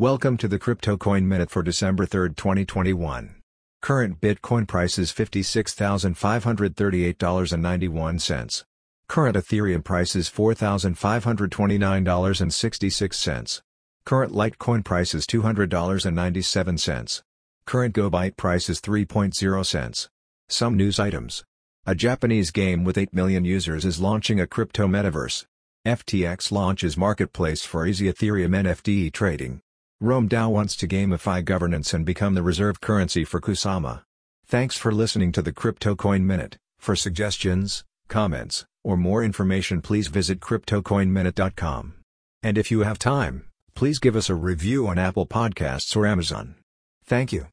Welcome to the Crypto Coin Minute for December 3, 2021. Current Bitcoin price is $56,538.91. Current Ethereum price is $4,529.66. Current Litecoin price is $200.97. Current GoByte price is 3.0 cents. Some news items. A Japanese game with 8 million users is launching a crypto metaverse. FTX launches marketplace for easy Ethereum NFT trading. Rome DAO wants to gamify governance and become the reserve currency for Kusama. Thanks for listening to the Crypto Coin Minute. For suggestions, comments, or more information please visit cryptocoinminute.com. And if you have time, please give us a review on Apple Podcasts or Amazon. Thank you.